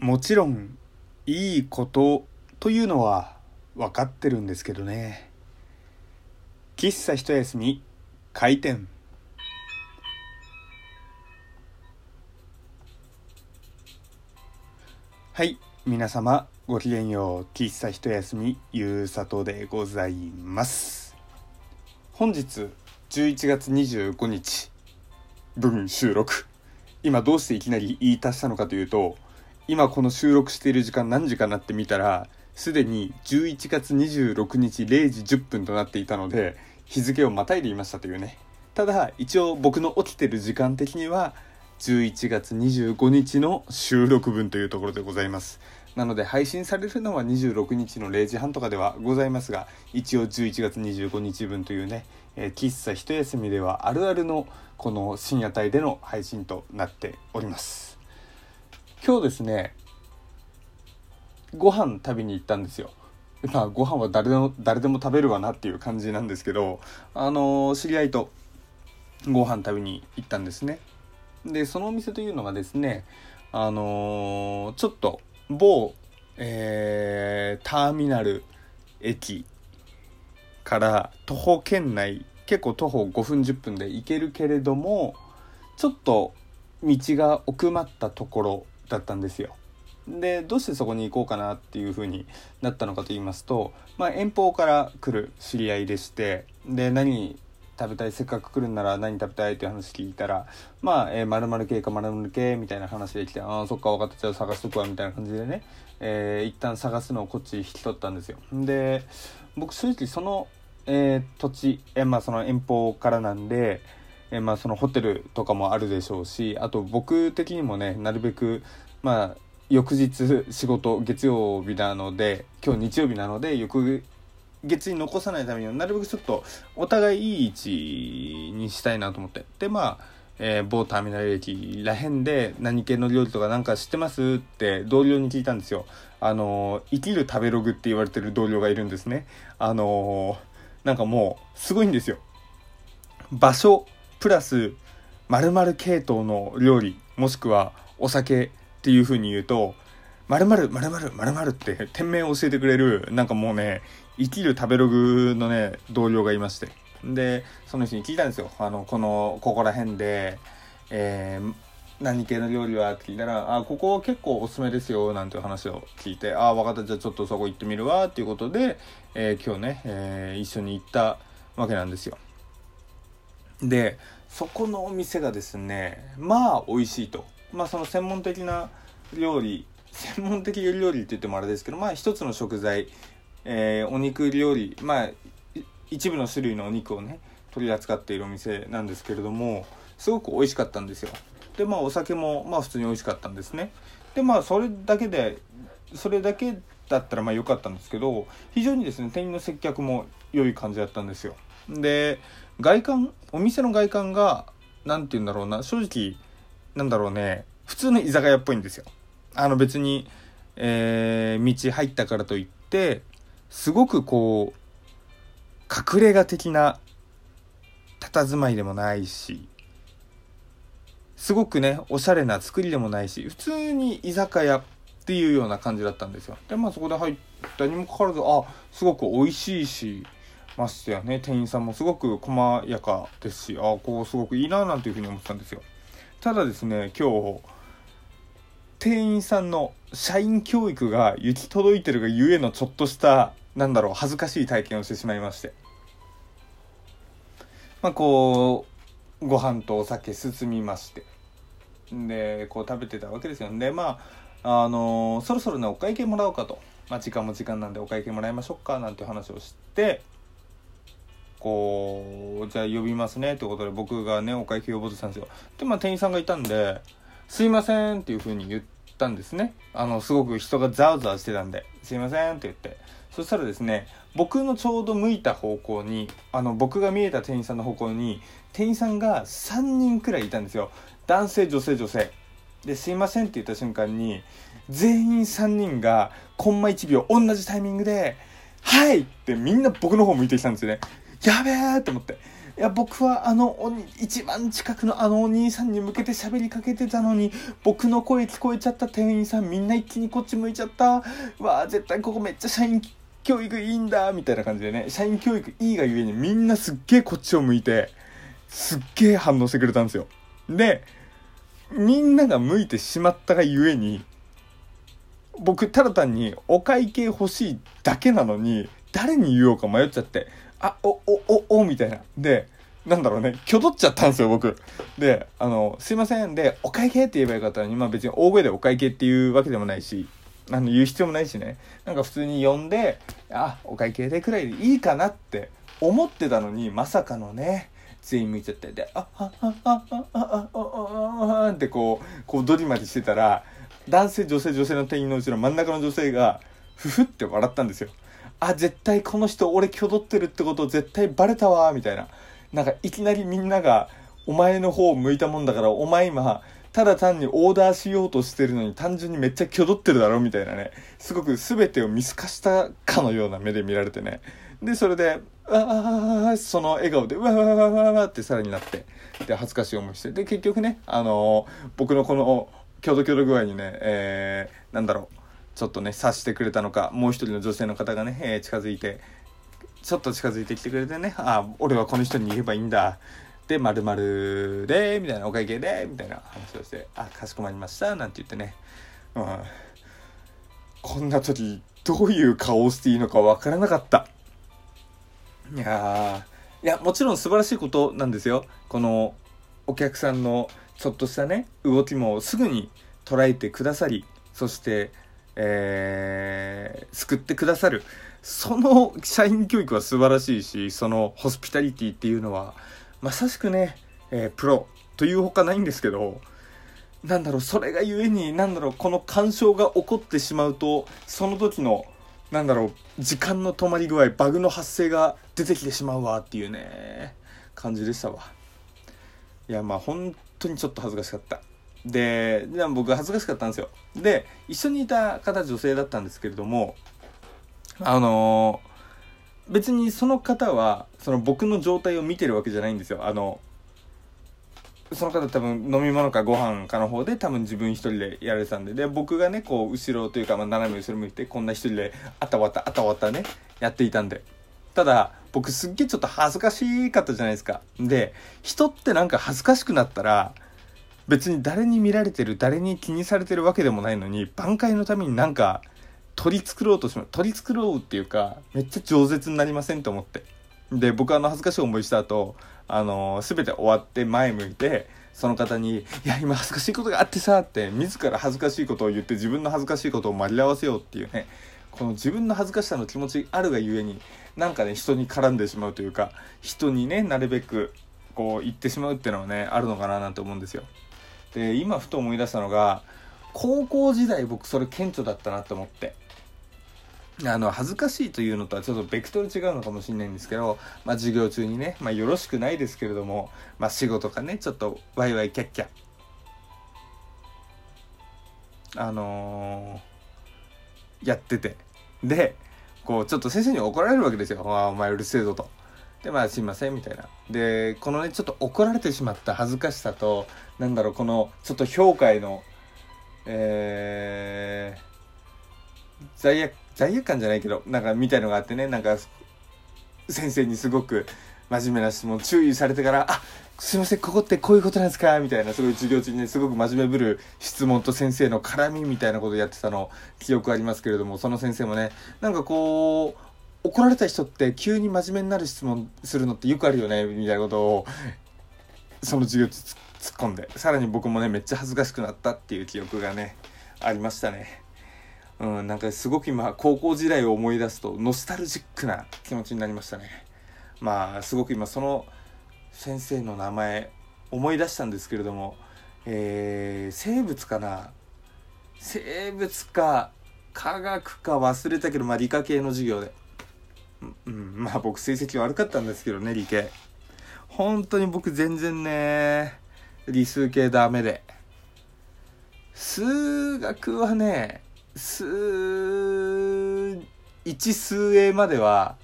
もちろんいいことというのは分かってるんですけどね。喫茶一休み開店。はい皆様ごきげんよう。喫茶一休みゆうさとでございます。本日11月25日分収録。今どうしていきなり言い足したのかというと今この収録している時間何時かなって見たらすでに11月26日0時10分となっていたので日付をまたいでいましたというね。ただ一応僕の起きてる時間的には11月25日の収録分というところでございます。なので配信されるのは26日の0時半とかではございますが一応11月25日分というね、えー、喫茶一休みではあるあるのこの深夜帯での配信となっております。今日ですねご飯食べに行ったんですよ。まあご飯は誰でも誰でも食べるわなっていう感じなんですけどあの知り合いとご飯食べに行ったんですね。でそのお店というのがですねあのー、ちょっと某、えー、ターミナル駅から徒歩圏内結構徒歩5分10分で行けるけれどもちょっと道が奥まったところだったんですよ。でどうしてそこに行こうかなっていう風になったのかと言いますと、まあ、遠方から来る知り合いでしてで何食べたい？せっかく来るんなら何食べたい？っていう話聞いたらまあ、えー、〇〇系か〇〇系みたいな話で来てああそっか分かった。じゃあ探しとくわみたいな感じでね、えー、一旦探すのをこっち引き取ったんですよ。で僕正直その、えー、土地、えー、まあその遠方からなんでえまあそのホテルとかもあるでしょうしあと僕的にもねなるべくまあ翌日仕事月曜日なので今日日曜日なので翌月に残さないためにはなるべくちょっとお互いいい位置にしたいなと思って。でまあ、えー、某ターミナル駅らへんで何系の料理とかなんか知ってますって同僚に聞いたんですよ。あの生きる食べログって言われてる同僚がいるんですね。あのなんかもうすごいんですよ。場所プラス〇〇系統の料理もしくはお酒っていう風に言うと〇〇〇〇〇〇って店名を教えてくれるなんかもうね生きる食べログのね同僚がいましてでその人に聞いたんですよあのこのここら辺で、えー、何系の料理はって聞いたら「あここ結構おすすめですよ」なんていう話を聞いて「あ分かったじゃあちょっとそこ行ってみるわ」っていうことで、えー、今日ね、えー、一緒に行ったわけなんですよ。でそこのお店がですねまあ美味しいと。まあその専門的な料理専門的料理って言ってもあれですけどまあ一つの食材、えー、お肉料理まあ一部の種類のお肉をね取り扱っているお店なんですけれどもすごく美味しかったんですよ。でまあお酒もまあ普通に美味しかったんですね。でまあそれだけでそれだけだったらまあ良かったんですけど非常にですね店員の接客も良い感じだったんですよ。で外観お店の外観が何て言うんだろうな正直なんだろうね普通の居酒屋っぽいんですよ。あの別に、えー、道入ったからといってすごくこう隠れ家的な佇まいでもないしすごくねおしゃれな作りでもないし普通に居酒屋っていうような感じだったんですよ。でまあそこで入ったにもかかわらずあすごく美味しいしましてやね。店員さんもすごく細やかですしああこうすごくいいななんていうふうに思ったんですよ。ただですね今日店員さんの社員教育が行き届いてるがゆえのちょっとしたなんだろう恥ずかしい体験をしてしまいまして。まあこうご飯とお酒進みまして。でこう食べてたわけですよ。でまああのー、そろそろねお会計もらおうかと、まあ、時間も時間なんでお会計もらいましょうかなんて話をしてこうじゃあ呼びますねってことで僕がねお会計呼ぼうとしたんですよ。でまあ店員さんがいたんで「すいません」っていう風に言ったんですね。あのすごく人がザワザワしてたんで「すいません」って言って。そしたらですね僕のちょうど向いた方向にあの僕が見えた店員さんの方向に店員さんが3人くらいいたんですよ。男性女性女性。で「すいません」って言った瞬間に全員3人がコンマ1秒同じタイミングで「はい!」ってみんな僕の方向いてきたんですよね。やべえと思って。いや僕はあの一番近くのあのお兄さんに向けて喋りかけてたのに僕の声聞こえちゃった店員さんみんな一気にこっち向いちゃった。わあ絶対ここめっちゃ社員教育いいんだみたいな感じでね。社員教育いいがゆえにみんなすっげえこっちを向いてすっげえ反応してくれたんですよ。でみんなが向いてしまったがゆえに僕ただ単にお会計欲しいだけなのに誰に言おうか迷っちゃって。あおおおおみたいな。でなんだろうね。挙取っちゃったんですよ僕。であのすいません。でお会計って言えばよかったのにまあ別に大声でお会計っていうわけでもないしあの言う必要もないしね。なんか普通に呼んであお会計でくらいでいいかなって思ってたのにまさかのね全員向いちゃってで「ああああああああってこうこうドリマリしてたら男性女性女性の店員のうちの真ん中の女性がふふって笑ったんですよあ絶対この人俺挙取ってるってこと絶対バレたわみたいな。なんかいきなりみんながお前の方を向いたもんだからお前今ただ単にオーダーしようとしてるのに単純にめっちゃ挙取ってるだろみたいなね。すごく全てを見透かしたかのような目で見られてね。でそれで「ああその笑顔で「わわわわわわ」ってさらになってで恥ずかしい思いして。で結局ねあのー、僕のこのキョドキョド具合にね、えー、なんだろう。ちょっとね察してくれたのかもう一人の女性の方がね、えー、近づいてちょっと近づいてきてくれてねああ俺はこの人に言えばいいんだ。で〇〇でみたいなお会計でみたいな話をして「あかしこまりました」なんて言ってね、うん、こんな時どういう顔をしていいのかわからなかった。いやいやもちろん素晴らしいことなんですよ。このお客さんのちょっとしたね動きもすぐに捉えてくださりそしてえー、救ってくださる。その社員教育は素晴らしいしそのホスピタリティっていうのはまさしくね、えー、プロというほかないんですけどなんだろうそれがゆえになんだろうこの干渉が起こってしまうとその時のなんだろう時間の止まり具合バグの発生が出てきてしまうわっていうね感じでしたわ。いやまあ本当にちょっと恥ずかしかった。でで僕恥ずかしかったんですよ。で一緒にいた方女性だったんですけれどもあのー、別にその方はその僕の状態を見てるわけじゃないんですよ。あのその方多分飲み物かご飯かの方で多分自分一人でやられてたんで。で僕がねこう後ろというか、まあ、斜め後ろ向いてこんな一人であたわたあたわたねやっていたんで。ただ僕すっげえちょっと恥ずかしかったじゃないですか。で人ってなんか恥ずかしくなったら別に誰に見られてる誰に気にされてるわけでもないのに挽回のためになんか取り繕ろうとしま取り繕うっていうかめっちゃ饒舌になりませんと思ってで僕あの恥ずかしい思いした後あの全て終わって前向いてその方に「いや今恥ずかしいことがあってさ」って自ら恥ずかしいことを言って自分の恥ずかしいことを紛らわせようっていうねこの自分の恥ずかしさの気持ちあるがゆえになんかね人に絡んでしまうというか人にねなるべくこう言ってしまうっていうのはねあるのかななんて思うんですよ。で今ふと思い出したのが高校時代僕それ顕著だったなって思って。あの恥ずかしいというのとはちょっとベクトル違うのかもしれないんですけど、まあ、授業中にね、まあ、よろしくないですけれども、まあ、仕事かねちょっとワイワイキャッキャ。あのー、やってて。でこうちょっと先生に怒られるわけですよ「あお前うるせえぞ」と。でまあすいませんみたいなでこのねちょっと怒られてしまった恥ずかしさとなんだろうこのちょっと評価へのえー、罪悪罪悪感じゃないけどなんかみたいのがあってねなんか先生にすごく真面目な質問注意されてから「あすいませんここってこういうことなんですか?」みたいなすごい授業中にねすごく真面目ぶる質問と先生の絡みみたいなことをやってたの記憶ありますけれどもその先生もねなんかこう怒られた人って急に真面目になる質問するのってよくあるよねみたいなことをその授業突っ込んで。さらに僕もねめっちゃ恥ずかしくなったっていう記憶がねありましたね。うんなんかすごく今高校時代を思い出すとノスタルジックな気持ちになりましたね。まあすごく今その先生の名前思い出したんですけれどもえー、生物かな？生物か科学か忘れたけどまあ理科系の授業で。うん、まあ僕成績悪かったんですけどね理系。本当に僕全然ね理数系ダメで。数学はね数1数 A までは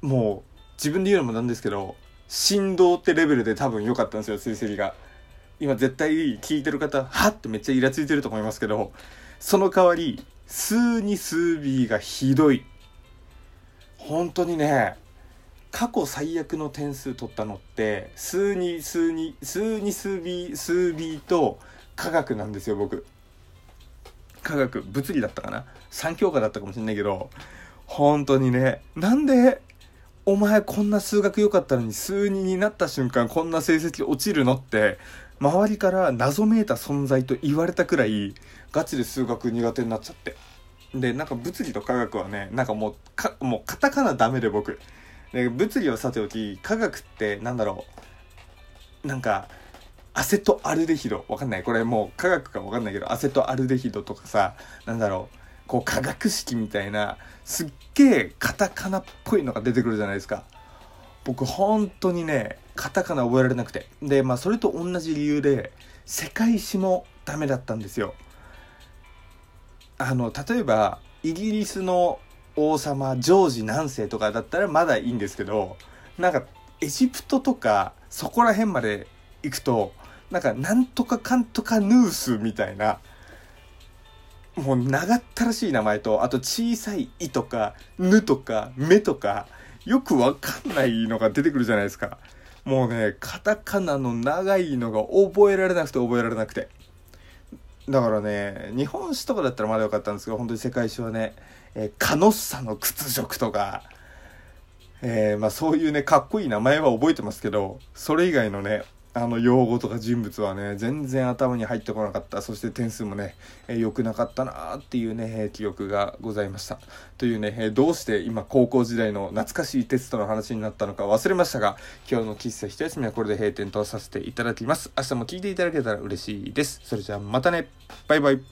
もう自分で言うのもなんですけど振動ってレベルで多分良かったんですよ成績が。今絶対聞いてる方はってめっちゃイラついてると思いますけどその代わり数2数 B がひどい。本当にね過去最悪の点数取ったのって数2数2数2数 B 数 B と科学なんですよ僕。科学物理だったかな？3教科だったかもしれないけど本当にねなんでお前こんな数学良かったのに数2になった瞬間こんな成績落ちるのって周りから謎めいた存在と言われたくらいガチで数学苦手になっちゃって。でなんか物理と科学はねなんかもうかもうカタカナダメで僕。で物理はさておき科学ってなんだろう。なんかアセトアルデヒド。わかんない。これもう科学かわかんないけどアセトアルデヒドとかさなんだろう。こう化学式みたいなすっげえカタカナっぽいのが出てくるじゃないですか。僕本当にねカタカナ覚えられなくて。でまあそれと同じ理由で世界史もダメだったんですよ。あの例えばイギリスの王様ジョージ何世とかだったらまだいいんですけどなんかエジプトとかそこら辺まで行くとなんかなんとかかんとかヌースみたいなもう長ったらしい名前とあと小さい「い」とか「ぬ」とか「め」とかよくわかんないのが出てくるじゃないですか。もうねカタカナの長いのが覚えられなくて覚えられなくて。だからね日本史とかだったらまだ良かったんですけど本当に世界史はねえー、カノッサの屈辱とか、えー、まあそういうね、かっこいい名前は覚えてますけど、それ以外のね、あの用語とか人物はね、全然頭に入ってこなかった。そして点数もね、良、えー、くなかったなっていうね、記憶がございました。というね、えー、どうして今高校時代の懐かしいテストの話になったのか忘れましたが、今日の喫茶一休みはこれで閉店とさせていただきます。明日も聞いていただけたら嬉しいです。それじゃあまたね。バイバイ。